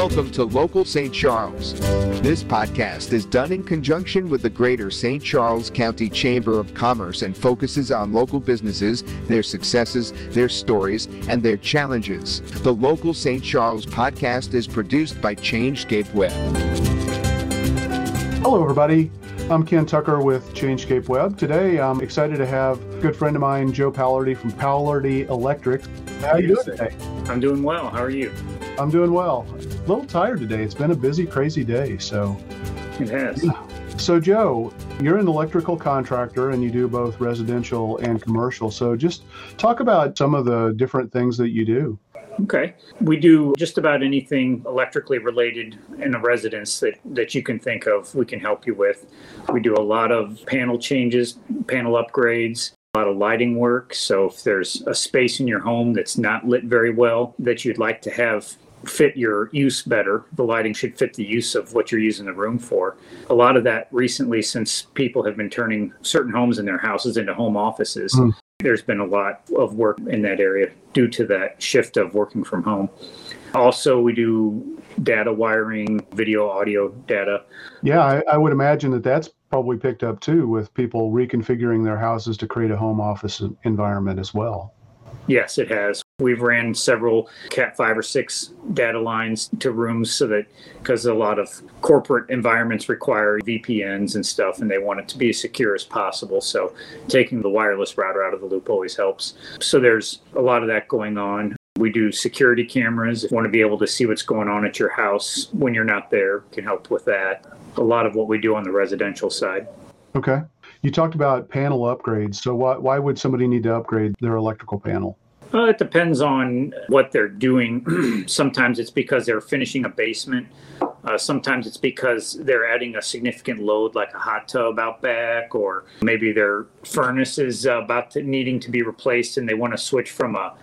Welcome to Local St. Charles. This podcast is done in conjunction with the Greater St. Charles County Chamber of Commerce and focuses on local businesses, their successes, their stories, and their challenges. The Local St. Charles podcast is produced by Changescape Web. Hello, everybody. I'm Ken Tucker with Changescape Web. Today, I'm excited to have a good friend of mine, Joe Pallardy from Pallardy Electric. How are you doing today? I'm doing well. How are you? I'm doing well. A little tired today. It's been a busy, crazy day. So, it has. So, Joe, you're an electrical contractor and you do both residential and commercial. So, just talk about some of the different things that you do. Okay. We do just about anything electrically related in a residence that, that you can think of, we can help you with. We do a lot of panel changes, panel upgrades, a lot of lighting work. So if there's a space in your home that's not lit very well that you'd like to have fit your use better, the lighting should fit the use of what you're using the room for. A lot of that recently, since people have been turning certain homes in their houses into home offices, mm. there's been a lot of work in that area due to that shift of working from home. Also, we do data wiring, video, audio data. Yeah, I, I would imagine that that's probably picked up too with people reconfiguring their houses to create a home office environment as well. Yes, it has. We've ran several Cat 5 or 6 data lines to rooms so that because a lot of corporate environments require VPNs and stuff and they want it to be as secure as possible. So taking the wireless router out of the loop always helps. So there's a lot of that going on. We do security cameras. If you want to be able to see what's going on at your house when you're not there, can help with that. A lot of what we do on the residential side. Okay. You talked about panel upgrades. So why, why would somebody need to upgrade their electrical panel? It depends on what they're doing. sometimes it's because they're finishing a basement. Uh, sometimes it's because they're adding a significant load like a hot tub out back, or maybe their furnace is about to, needing to be replaced and they want to switch from a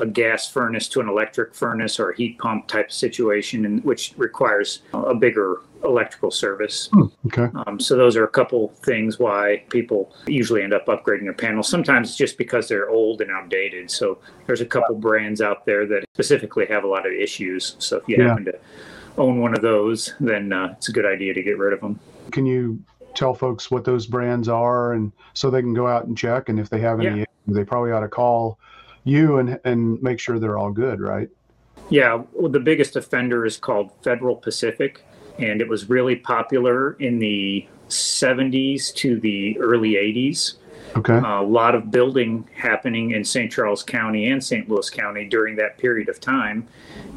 a gas furnace to an electric furnace or a heat pump type situation, and which requires a bigger electrical service. Hmm, okay. Um, so those are a couple things why people usually end up upgrading their panels. Sometimes it's just because they're old and outdated. So there's a couple brands out there that specifically have a lot of issues. So if you yeah. happen to own one of those, then uh, it's a good idea to get rid of them. Can you tell folks what those brands are and so they can go out and check and if they have any yeah. they probably ought to call you and and make sure they're all good, right? Yeah, well, the biggest offender is called Federal Pacific, and it was really popular in the 70s to the early 80s. Okay. Uh, a lot of building happening in St. Charles County and St. Louis County during that period of time.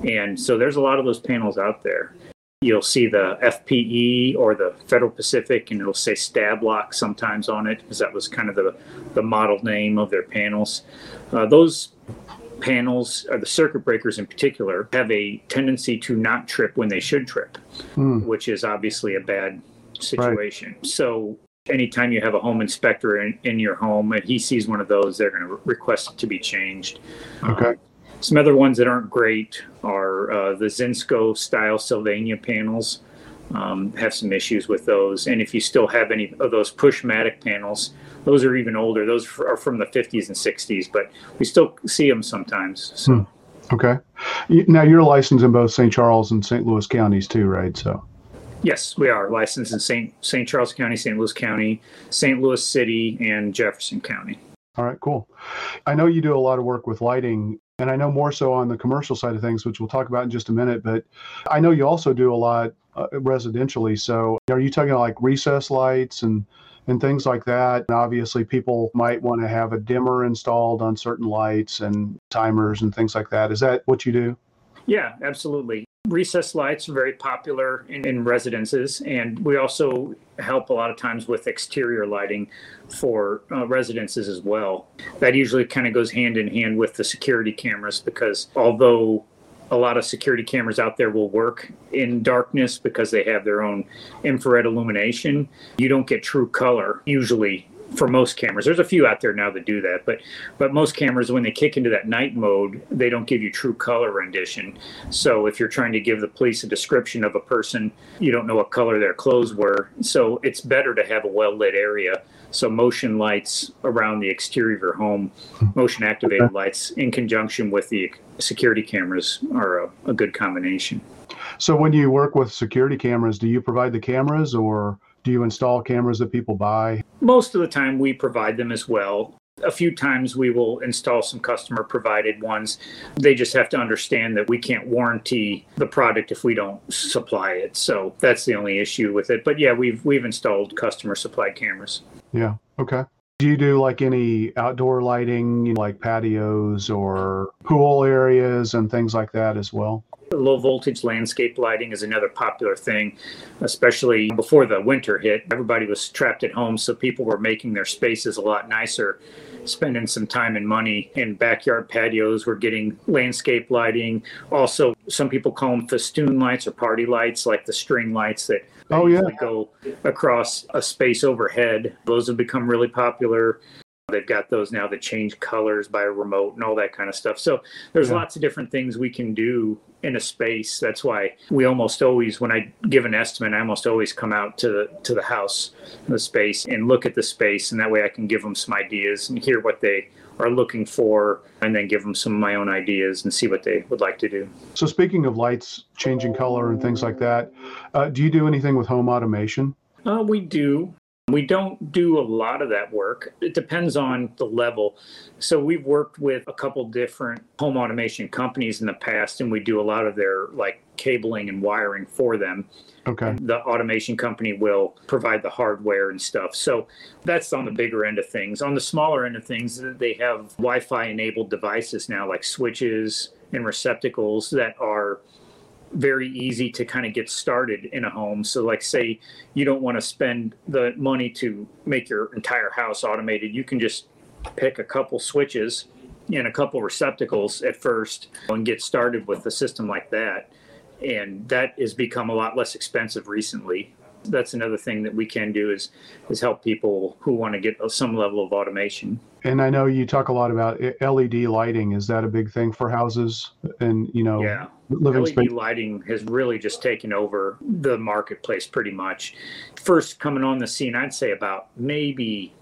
And so there's a lot of those panels out there. You'll see the FPE or the Federal Pacific, and it'll say Stab-Lok sometimes on it, because that was kind of the, the model name of their panels. Uh, those panels, or the circuit breakers in particular, have a tendency to not trip when they should trip, mm. which is obviously a bad situation. Right. So, anytime you have a home inspector in, in your home and he sees one of those, they're going to re- request it to be changed. Okay. Um, some other ones that aren't great are uh, the Zinsco style Sylvania panels. Um, have some issues with those. And if you still have any of those Pushmatic panels, those are even older. Those are from the 50s and 60s, but we still see them sometimes. So. Hmm. Okay. Now you're licensed in both St. Charles and St. Louis counties too, right? So. Yes, we are licensed in St. St. Charles County, St. Louis County, St. Louis City, and Jefferson County. All right, cool. I know you do a lot of work with lighting and I know more so on the commercial side of things, which we'll talk about in just a minute. But I know you also do a lot uh, residentially. So are you talking like recess lights and and things like that? And obviously, people might want to have a dimmer installed on certain lights and timers and things like that. Is that what you do? Yeah, absolutely recess lights are very popular in, in, residences, and we also help a lot of times with exterior lighting for uh, residences as well. That usually kind of goes hand in hand with the security cameras because although a lot of security cameras out there will work in darkness because they have their own infrared illumination. You don't get true color usually for most cameras. There's a few out there now that do that, but but most cameras when they kick into that night mode, they don't give you true color rendition. So if you're trying to give the police a description of a person, you don't know what color their clothes were. So it's better to have a well lit area. So motion lights around the exterior of your home, motion activated lights in conjunction with the security cameras are a, a good combination. So when you work with security cameras, do you provide the cameras or do you install cameras that people buy? Most of the time, we provide them as well. A few times we will install some customer provided ones. They just have to understand that we can't warranty the product if we don't supply it. So that's the only issue with it. But yeah, we've we've installed customer supplied cameras. Yeah. Okay. Do you do like any outdoor lighting, you know, like patios or pool areas and things like that as well? Low voltage landscape lighting is another popular thing, especially before the winter hit. Everybody was trapped at home, so people were making their spaces a lot nicer, spending some time and money in backyard patios. We're getting landscape lighting. Also, some people call them festoon lights or party lights, like the string lights that oh, yeah. go across a space overhead. Those have become really popular. They've got those now that change colors by remote and all that kind of stuff. So there's Yeah. lots of different things we can do in a space. That's why we almost always, when I give an estimate, I almost always come out to the to the house, the space, and look at the space, and that way I can give them some ideas and hear what they are looking for, and then give them some of my own ideas and see what they would like to do. So speaking of lights changing color and things like that, uh, do you do anything with home automation? Uh, we do. We don't do a lot of that work. It depends on the level. So we've worked with a couple different home automation companies in the past, and we do a lot of their like cabling and wiring for them. Okay. The automation company will provide the hardware and stuff. So that's on the bigger end of things. On the smaller end of things, they have Wi-Fi enabled devices now, like switches and receptacles that are very easy to kind of get started in a home. So, like, say you don't want to spend the money to make your entire house automated, you can just pick a couple switches and a couple receptacles at first and get started with a system like that. And that has become a lot less expensive recently. That's another thing that we can do is is help people who want to get some level of automation. And I know you talk a lot about eh, LED lighting. Is that a big thing for houses and you know Yeah. Living LED space? lighting has really just taken over the marketplace pretty much. First coming on the scene, I'd say about maybe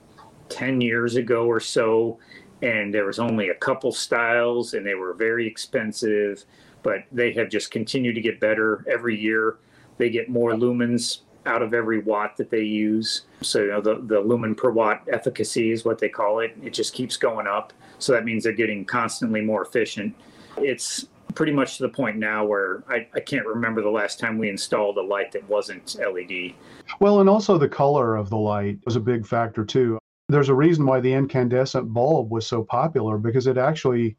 10 years ago or so, and there was only a couple styles and they were very expensive, but they have just continued to get better every year. They get more lumens out of every watt that they use. So you know, the, the lumen per watt efficacy is what they call it. It just keeps going up. So that means they're getting constantly more efficient. It's pretty much to the point now where I, I can't remember the last time we installed a light that wasn't LED. Well, and also the color of the light was a big factor too. There's a reason why the incandescent bulb was so popular because it actually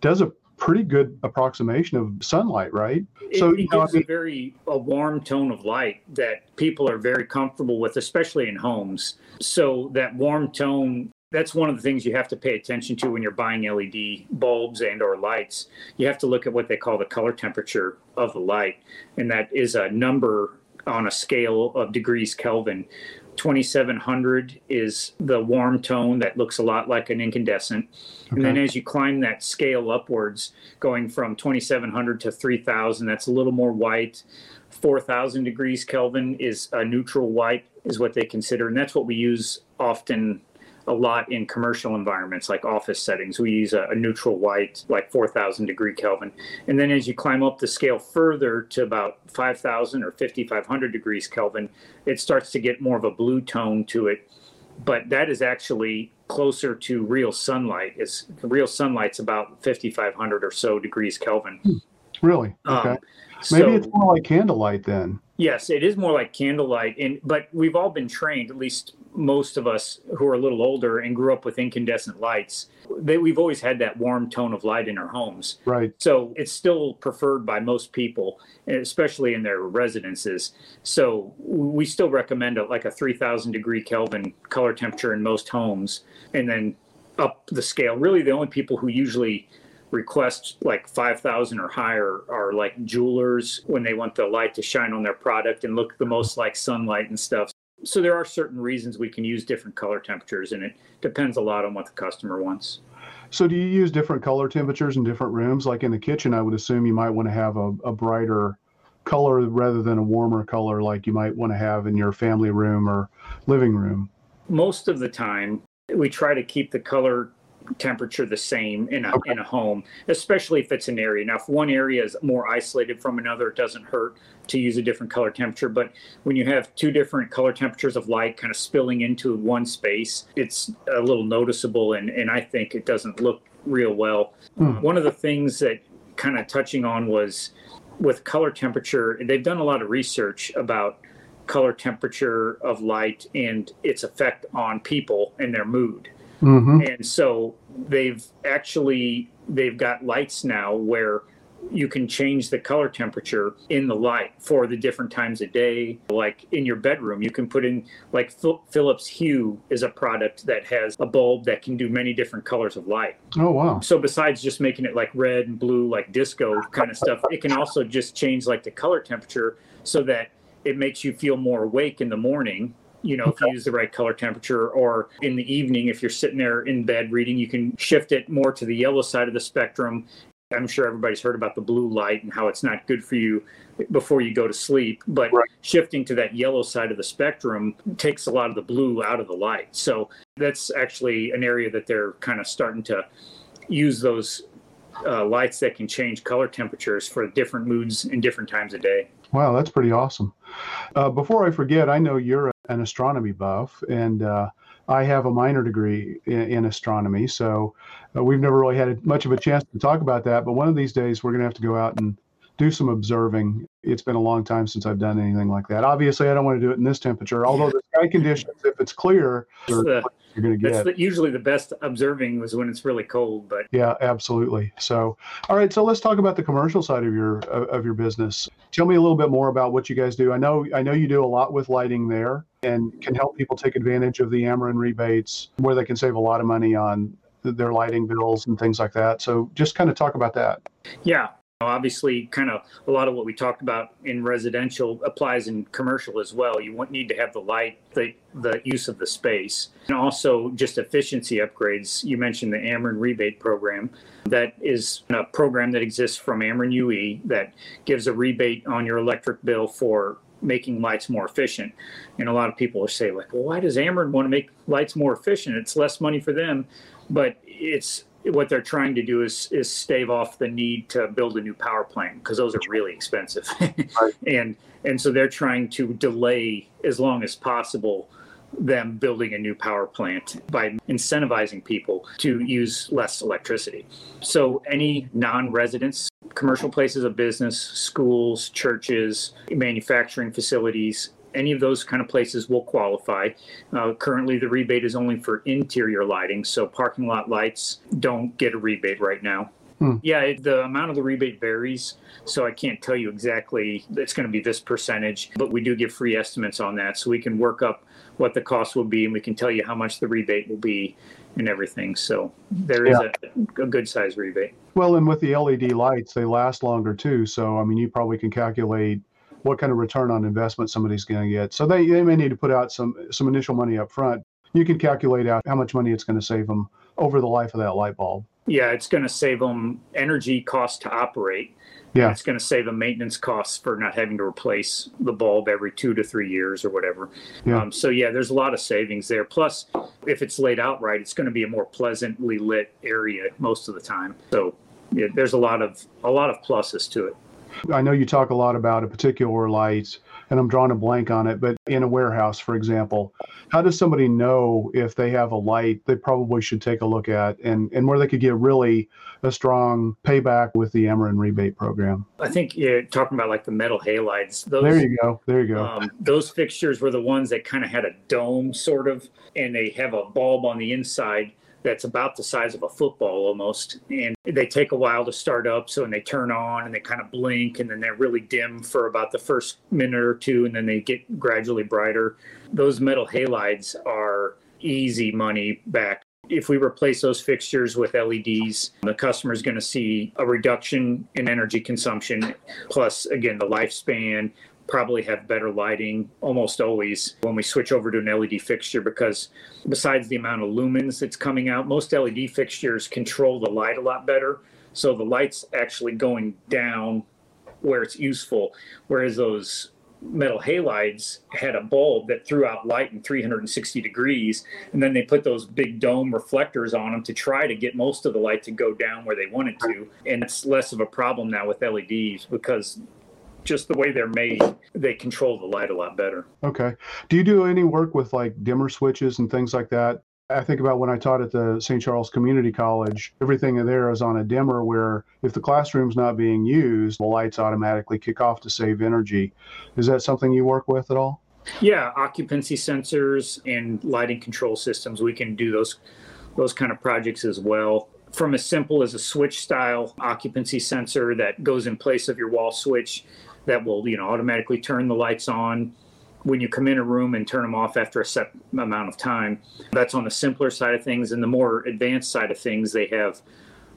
does a pretty good approximation of sunlight, right? It, So, it you know, I gives a very a warm tone of light that people are very comfortable with, especially in homes. So that warm tone that's one of the things you have to pay attention to when you're buying LED bulbs and or lights. You have to look at what they call the color temperature of the light, and that is a number on a scale of degrees Kelvin. 2700 is the warm tone that looks a lot like an incandescent. And then as you climb that scale upwards, going from 2700 to 3000, that's a little more white. 4000 degrees Kelvin is a neutral white, is what they consider. And that's what we use often a lot in commercial environments like office settings. We use a, a neutral white, like 4000 degree Kelvin. And then as you climb up the scale further to about 5000 or 5500 degrees Kelvin, it starts to get more of a blue tone to it. But that is actually closer to real sunlight. Is real sunlight's about 5500 or so degrees Kelvin. Hmm. Really? Um, Okay. Maybe so- it's more like candlelight then. Yes, it is more like candlelight, and but we've all been trained, at least most of us who are a little older and grew up with incandescent lights. That we've always had that warm tone of light in our homes, Right. so it's still preferred by most people, especially in their residences. So we still recommend a, like a 3,000 degree Kelvin color temperature in most homes, and then up the scale. Really, the only people who usually request like 5000 or higher are like jewelers when they want the light to shine on their product and look the most like sunlight and stuff so there are certain reasons we can use different color temperatures and it depends a lot on what the customer wants So do you use different color temperatures in different rooms? Like in the kitchen, I would assume you might want to have a, a brighter color rather than a warmer color like you might want to have in your family room or living room. most of the time we try to keep the color temperature the same in a okay. in a home, especially if it's an area. Now, if one area is more isolated from another, it doesn't hurt to use a different color temperature. But when you have two different color temperatures of light kind of spilling into one space, it's a little noticeable, and and I think it doesn't look real well. Hmm. One of the things that kind of touching on was with color temperature. They've done a lot of research about color temperature of light and its effect on people and their mood. Mm-hmm. And so they've actually they've got lights now where you can change the color temperature in the light for the different times of day. Like in your bedroom, you can put in like Philips Hue is a product that has a bulb that can do many different colors of light. Oh wow. So besides just making it like red and blue like disco kind of stuff, it can also just change like the color temperature so that it makes you feel more awake in the morning you know, if you use the right color temperature, or in the evening, if you're sitting there in bed reading, you can shift it more to the yellow side of the spectrum. I'm sure everybody's heard about the blue light and how it's not good for you before you go to sleep. But right. shifting to that yellow side of the spectrum takes a lot of the blue out of the light. So that's actually an area that they're kind of starting to use those uh, lights that can change color temperatures for different moods and different times of day. Wow, that's pretty awesome. Uh, before I forget, I know you're an astronomy buff, and uh, I have a minor degree in, in astronomy. So uh, we've never really had much of a chance to talk about that. But one of these days, we're going to have to go out and do some observing. It's been a long time since I've done anything like that. Obviously, I don't want to do it in this temperature, although the sky conditions, if it's clear, you're going to get. That's the, usually the best observing was when it's really cold. But yeah, absolutely. So, all right. So let's talk about the commercial side of your of your business. Tell me a little bit more about what you guys do. I know I know you do a lot with lighting there, and can help people take advantage of the Ameren rebates, where they can save a lot of money on their lighting bills and things like that. So just kind of talk about that. Yeah. Obviously, kind of a lot of what we talked about in residential applies in commercial as well. You need to have the light, the, the use of the space, and also just efficiency upgrades. You mentioned the Ameren rebate program. That is a program that exists from Ameren UE that gives a rebate on your electric bill for making lights more efficient. And a lot of people will say, like, well, why does Ameren want to make lights more efficient? It's less money for them, but it's what they're trying to do is is stave off the need to build a new power plant because those are really expensive and and so they're trying to delay as long as possible them building a new power plant by incentivizing people to use less electricity. So, any non residents, commercial places of business, schools, churches, manufacturing facilities, any of those kind of places will qualify. Uh, currently, the rebate is only for interior lighting, so parking lot lights don't get a rebate right now. Hmm. Yeah, it, the amount of the rebate varies, so I can't tell you exactly it's going to be this percentage, but we do give free estimates on that, so we can work up what the cost will be, and we can tell you how much the rebate will be and everything. So there is yeah. a, a good size rebate. Well, and with the LED lights, they last longer too. So I mean, you probably can calculate what kind of return on investment somebody's going to get. So they, they may need to put out some some initial money up front. You can calculate out how much money it's going to save them over the life of that light bulb. Yeah, it's going to save them energy cost to operate. Yeah. It's going to save them maintenance costs for not having to replace the bulb every two to three years or whatever. Yeah. Um, so yeah, there's a lot of savings there. Plus, if it's laid out right, it's going to be a more pleasantly lit area most of the time. So yeah, there's a lot of a lot of pluses to it. I know you talk a lot about a particular light, and I'm drawing a blank on it, but in a warehouse, for example, how does somebody know if they have a light they probably should take a look at and, and where they could get really a strong payback with the Ameren rebate program? I think you're talking about like the metal halides. Those, there you go. There you go. Um, those fixtures were the ones that kind of had a dome sort of, and they have a bulb on the inside that's about the size of a football almost. And they take a while to start up. So, and they turn on and they kind of blink and then they're really dim for about the first minute or two and then they get gradually brighter. Those metal halides are easy money back. If we replace those fixtures with LEDs, the customer is going to see a reduction in energy consumption, plus, again, the lifespan, probably have better lighting almost always when we switch over to an LED fixture because besides the amount of lumens that's coming out, most LED fixtures control the light a lot better. So the light's actually going down where it's useful, whereas those metal halides had a bulb that threw out light in 360 degrees and then they put those big dome reflectors on them to try to get most of the light to go down where they wanted to and it's less of a problem now with leds because just the way they're made they control the light a lot better okay do you do any work with like dimmer switches and things like that I think about when I taught at the St. Charles Community College, everything there is on a dimmer where if the classroom's not being used, the lights automatically kick off to save energy. Is that something you work with at all? Yeah, occupancy sensors and lighting control systems, we can do those those kind of projects as well. From as simple as a switch style occupancy sensor that goes in place of your wall switch that will, you know, automatically turn the lights on when you come in a room and turn them off after a set amount of time. That's on the simpler side of things. And the more advanced side of things, they have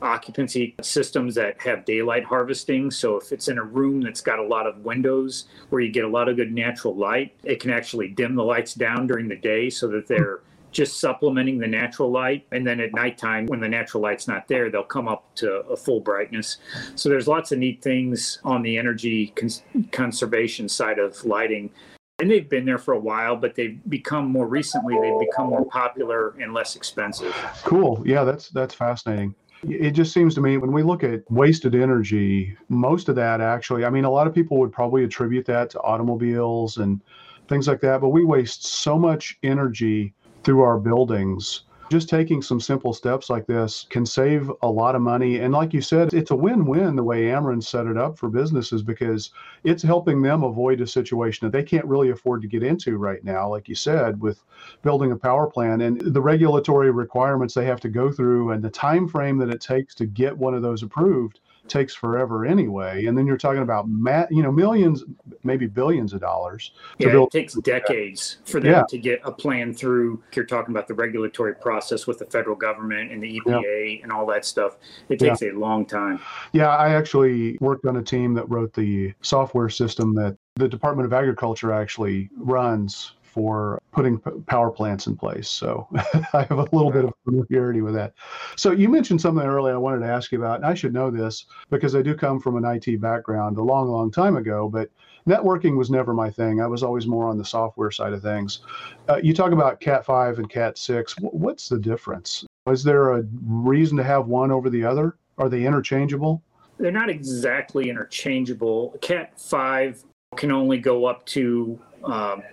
occupancy systems that have daylight harvesting. So if it's in a room that's got a lot of windows where you get a lot of good natural light, it can actually dim the lights down during the day so that they're just supplementing the natural light. And then at nighttime, when the natural light's not there, they'll come up to a full brightness. So there's lots of neat things on the energy cons- conservation side of lighting and they've been there for a while, but they've become more recently. They've become more popular and less expensive. Cool. Yeah, that's that's fascinating. It just seems to me when we look at wasted energy, most of that actually, I mean, a lot of people would probably attribute that to automobiles and things like that, but we waste so much energy through our buildings just taking some simple steps like this can save a lot of money. And like you said, it's a win win the way Ameren set it up for businesses because it's helping them avoid a situation that they can't really afford to get into right now, like you said, with building a power plant and the regulatory requirements they have to go through and the time frame that it takes to get one of those approved takes forever anyway. And then you're talking about ma- you know millions, maybe billions of dollars. yeah, build- it takes decades for them yeah. to get a plan through. You're talking about the regulatory process with the federal government and the EPA yeah. and all that stuff. It takes yeah. a long time. Yeah, I actually worked on a team that wrote the software system that the Department of Agriculture actually runs for putting power plants in place. So I have a little bit of familiarity with that. So you mentioned something earlier I wanted to ask you about, and I should know this because I do come from an IT background a long, long time ago, but networking was never my thing. I was always more on the software side of things. Uh, you talk about Cat 5 and Cat 6. What's the difference? Is there a reason to have one over the other? Are they interchangeable? They're not exactly interchangeable. Cat 5 can only go up to um,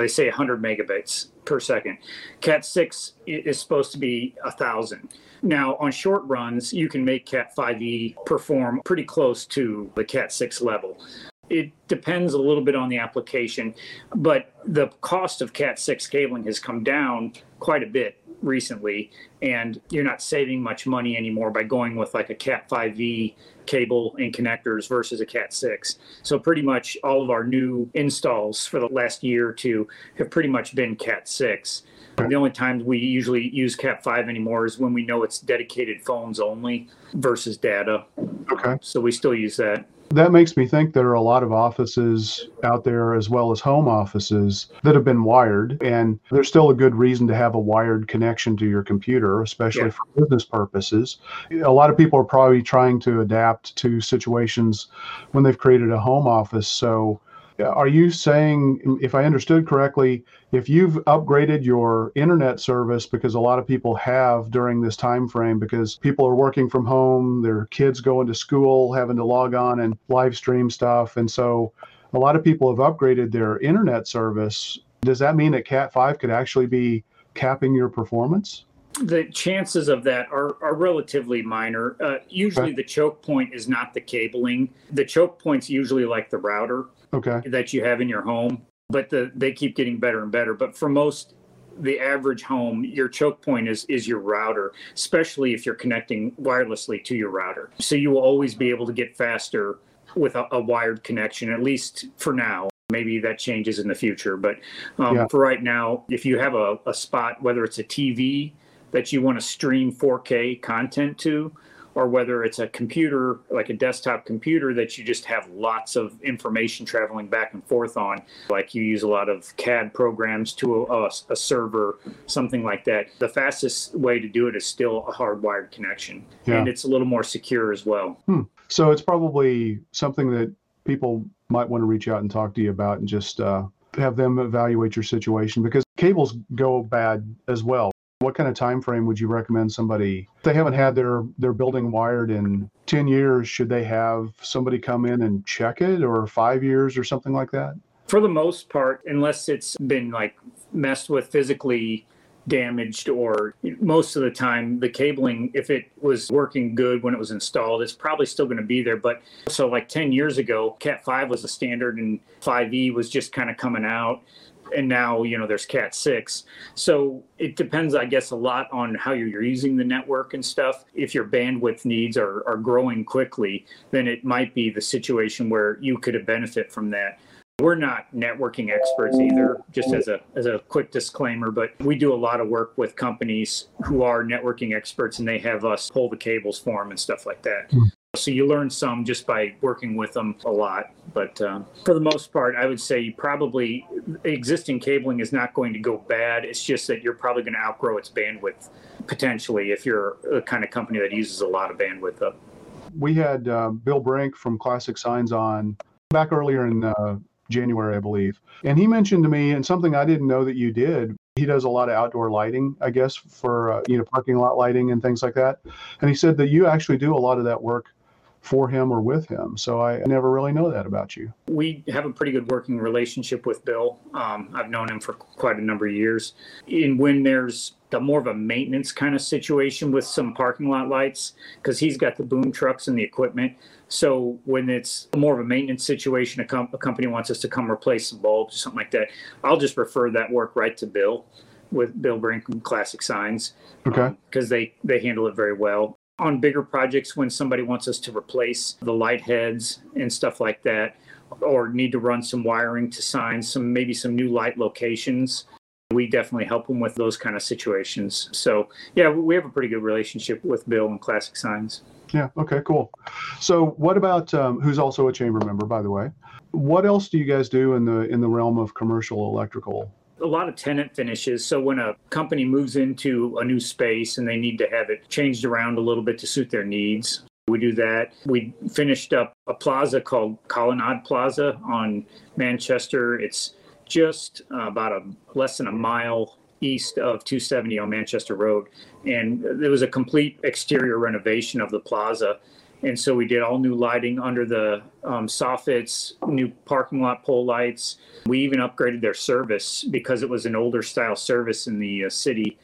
they say 100 megabits per second. Cat 6 is supposed to be 1,000. Now, on short runs, you can make Cat 5e perform pretty close to the Cat 6 level. It depends a little bit on the application, but the cost of Cat 6 cabling has come down quite a bit recently, and you're not saving much money anymore by going with like a Cat 5e cable and connectors versus a Cat 6. So pretty much all of our new installs for the last year or two have pretty much been Cat 6. The only times we usually use Cat 5 anymore is when we know it's dedicated phones only versus data. Okay. So we still use that that makes me think there are a lot of offices out there as well as home offices that have been wired and there's still a good reason to have a wired connection to your computer especially yeah. for business purposes a lot of people are probably trying to adapt to situations when they've created a home office so are you saying, if I understood correctly, if you've upgraded your internet service because a lot of people have during this time frame because people are working from home, their kids going to school, having to log on and live stream stuff, and so a lot of people have upgraded their internet service. Does that mean that Cat 5 could actually be capping your performance? the chances of that are, are relatively minor. Uh, usually, okay. the choke point is not the cabling. The choke point's usually like the router okay. that you have in your home, but the, they keep getting better and better. But for most, the average home, your choke point is is your router, especially if you're connecting wirelessly to your router. So you will always be able to get faster with a, a wired connection, at least for now. Maybe that changes in the future, but um, yeah. for right now, if you have a, a spot, whether it's a TV that you want to stream 4K content to, or whether it's a computer, like a desktop computer that you just have lots of information traveling back and forth on, like you use a lot of CAD programs to a, a server, something like that. The fastest way to do it is still a hardwired connection, yeah. and it's a little more secure as well. Hmm. So it's probably something that people might want to reach out and talk to you about and just uh, have them evaluate your situation because cables go bad as well. What kind of time frame would you recommend somebody if they haven't had their their building wired in 10 years should they have somebody come in and check it or 5 years or something like that? For the most part unless it's been like messed with physically damaged or most of the time the cabling if it was working good when it was installed it's probably still going to be there but so like 10 years ago cat 5 was a standard and 5e was just kind of coming out and now you know there's cat 6 so it depends i guess a lot on how you're using the network and stuff. If your bandwidth needs are, are growing quickly then it might be the situation where you could benefit from that. We're not networking experts either, just as a as a quick disclaimer, but we do a lot of work with companies who are networking experts and they have us pull the cables for them and stuff like that. Hmm. So you learn some just by working with them a lot. But uh, for the most part, I would say probably existing cabling is not going to go bad. It's just that you're probably going to outgrow its bandwidth potentially if you're a kind of company that uses a lot of bandwidth up. We had uh, Bill Brink from Classic Signs on back earlier in uh, January, I believe. And he mentioned to me, and something I didn't know that you did, he does a lot of outdoor lighting, I guess, for uh, you know parking lot lighting and things like that. And he said that you actually do a lot of that work for him or with him. So I never really know that about you. We have a pretty good working relationship with Bill. Um, I've known him for quite a number of years. And when there's the more of a maintenance kind of situation with some parking lot lights, because he's got the boom trucks and the equipment, so when it's more of a maintenance situation, a, com- a company wants us to come replace some bulbs or something like that, I'll just refer that work right to Bill with Bill Brink Classic Signs. Okay. Because um, they, they handle it very well. On bigger projects, when somebody wants us to replace the light heads and stuff like that, or need to run some wiring to signs, some maybe some new light locations, we definitely help them with those kind of situations. So yeah, we have a pretty good relationship with Bill and Classic Signs. Yeah. Okay. Cool. So, what about um, who's also a chamber member, by the way? What else do you guys do in the in the realm of commercial electrical? A lot of tenant finishes. So when a company moves into a new space and they need to have it changed around a little bit to suit their needs, we do that. We finished up a plaza called Colonnade Plaza on Manchester. It's just uh, about a less than a mile east of 270 on Manchester Road. And there was a complete exterior renovation of the plaza. And so we did all new lighting under the um, soffits, new parking lot pole lights. We even upgraded their service because it was an older style service in the uh, city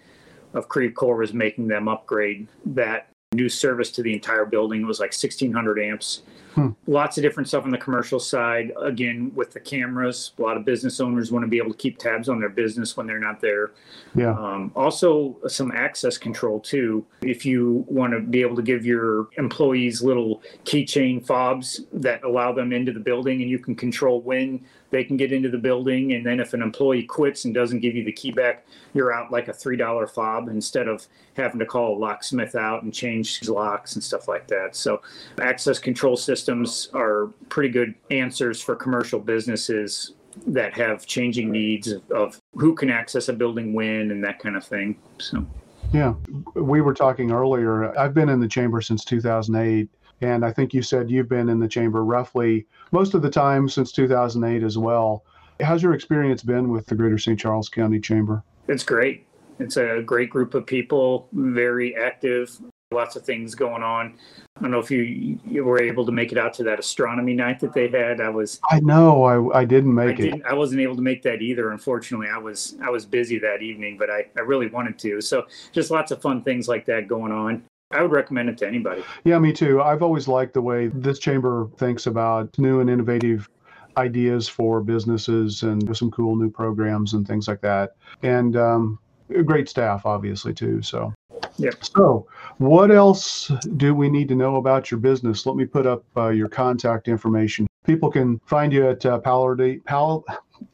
of Creve Coeur was making them upgrade that new service to the entire building. It was like 1600 amps Hmm. Lots of different stuff on the commercial side. Again, with the cameras, a lot of business owners want to be able to keep tabs on their business when they're not there. Yeah. Um, also, some access control too. If you want to be able to give your employees little keychain fobs that allow them into the building, and you can control when they can get into the building. And then if an employee quits and doesn't give you the key back, you're out like a $3 fob instead of having to call a locksmith out and change his locks and stuff like that. So access control systems are pretty good answers for commercial businesses that have changing needs of, of who can access a building when and that kind of thing. So yeah, we were talking earlier. I've been in the chamber since 2008 and I think you said you've been in the chamber roughly most of the time since 2008 as well. How's your experience been with the Greater St. Charles County Chamber? It's great. It's a great group of people, very active, lots of things going on. I don't know if you you were able to make it out to that astronomy night that they had. I was. I know I, I didn't make I it. Didn't, I wasn't able to make that either. Unfortunately, I was I was busy that evening, but I, I really wanted to. So just lots of fun things like that going on. I would recommend it to anybody. Yeah, me too. I've always liked the way this chamber thinks about new and innovative ideas for businesses and some cool new programs and things like that. And um, great staff, obviously, too. So. Yep. So, what else do we need to know about your business? Let me put up uh, your contact information. People can find you at uh, Pallardy, Pal,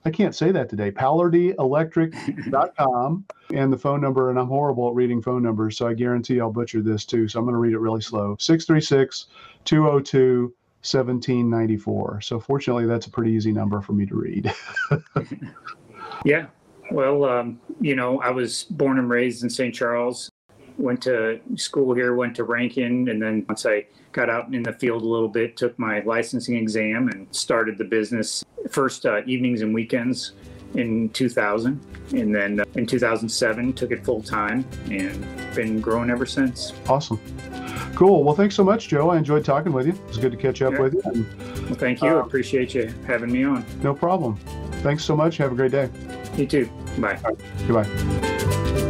I can't say that today. PallardyElectric.com and the phone number. And I'm horrible at reading phone numbers, so I guarantee I'll butcher this too. So I'm going to read it really slow 636 202 1794. So fortunately, that's a pretty easy number for me to read. yeah. Well, um, you know, I was born and raised in St. Charles. Went to school here, went to Ranken, and then once I got out in the field a little bit, took my licensing exam, and started the business first uh, evenings and weekends in 2000 and then uh, in 2007 took it full time and been growing ever since. Awesome. Cool. Well thanks so much joe. I enjoyed talking with you. It's good to catch up yeah. with you. And, well thank you. uh, appreciate you having me on. No problem. Thanks so much. Have a great day. You too. Bye. Right. goodbye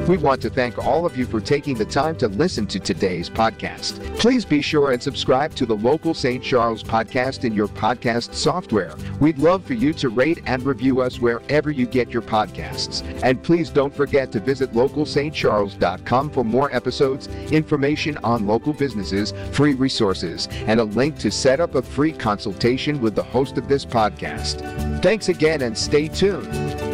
we want to thank all of you for taking the time to listen to today's podcast. Please be sure and subscribe to the local St. Charles podcast in your podcast software. We'd love for you to rate and review us wherever you get your podcasts. And please don't forget to visit localstcharles.com for more episodes, information on local businesses, free resources, and a link to set up a free consultation with the host of this podcast. Thanks again and stay tuned.